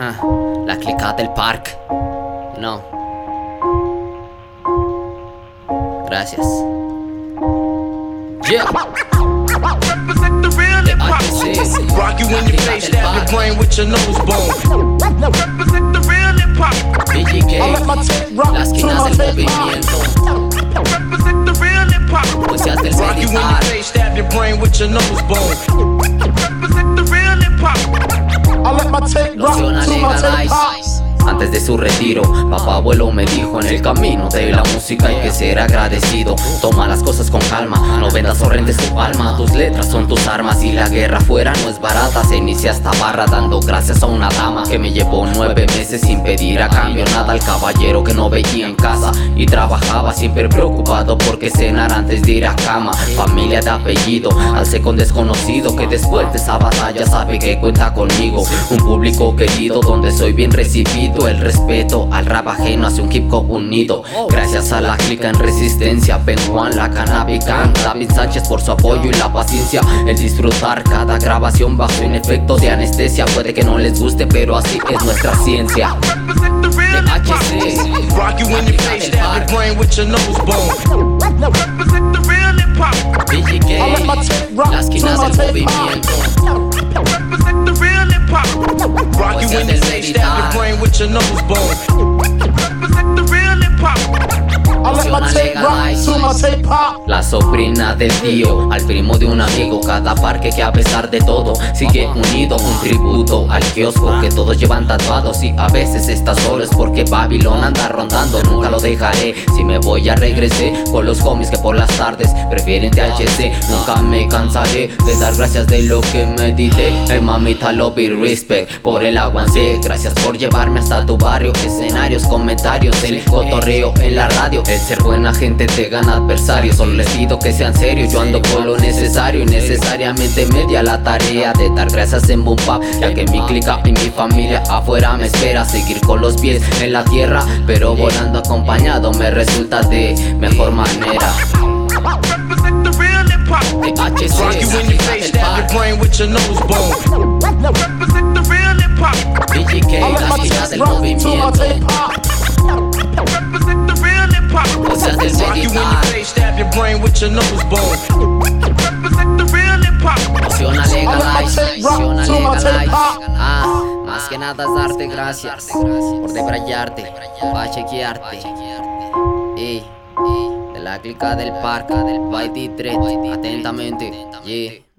uh, la clica del parque. No. Gracias. Yeah. Represent the real hip hop. Rock you in your face, stab your brain with your nose bone. Represent the real hip hop. BGK. Las quinas del movimiento. Represent the real hip hop. Rock you in your face, stab your brain with your nose bone. Su retiro, papá abuelo me dijo en el camino de la música hay que ser agradecido. Toma las cosas con calma, no vendas horrendes tu alma. Tus letras son tus armas y la guerra fuera no es barata. Se inicia esta barra dando gracias a una dama que me llevó nueve meses sin pedir a cambio nada al caballero que no veía en casa y trabajaba siempre preocupado porque cenar antes de ir a cama. Familia de apellido, alce con desconocido que después de esa batalla sabe que cuenta conmigo. Un público querido donde soy bien recibido. El respeto al rap ajeno hace un hip hop unido. Gracias a la clica en resistencia, Ben Juan, la canábica, David Sánchez por su apoyo y la paciencia. El disfrutar cada grabación bajo un efecto de anestesia. Puede que no les guste, pero así es nuestra ciencia. Represent the real hip hop. HC. Rock you in your face, stab your brain with your nose bone. Face, stab your brain with your nose bone. La sobrina del tío, al primo de un amigo, cada parque que a pesar de todo sigue unido. Un tributo al kiosco que todos llevan tatuados y a veces está solo es porque Babilón anda rondando. Nunca lo dejaré si me voy a regresé con los homies que por las tardes prefieren THC. Nunca me cansaré de dar gracias de lo que medité. Hey mamita, love y respect por el aguance. Gracias por llevarme hasta tu barrio. Escenarios, comentarios, el cotorreo en la radio. El ser buena gente te gana adversarios. Solo les pido que sean serios. Yo ando con lo necesario y necesariamente media la tarea de dar gracias en boom bap, Ya que mi clica y mi familia afuera me espera. Seguir con los pies en la tierra, pero volando acompañado me resulta de mejor manera. Represent the real hip hop. HC, Rock you in your face, stab your brain with your nose bone. you face, stab your brain with your nose bone. Represent the real hip hop. Opción legalize. Ah, más que nada es darte gracias por debrayarte, pa' chequearte. Ey, de la clica del parque, del Whitey Thread, atentamente, yeah.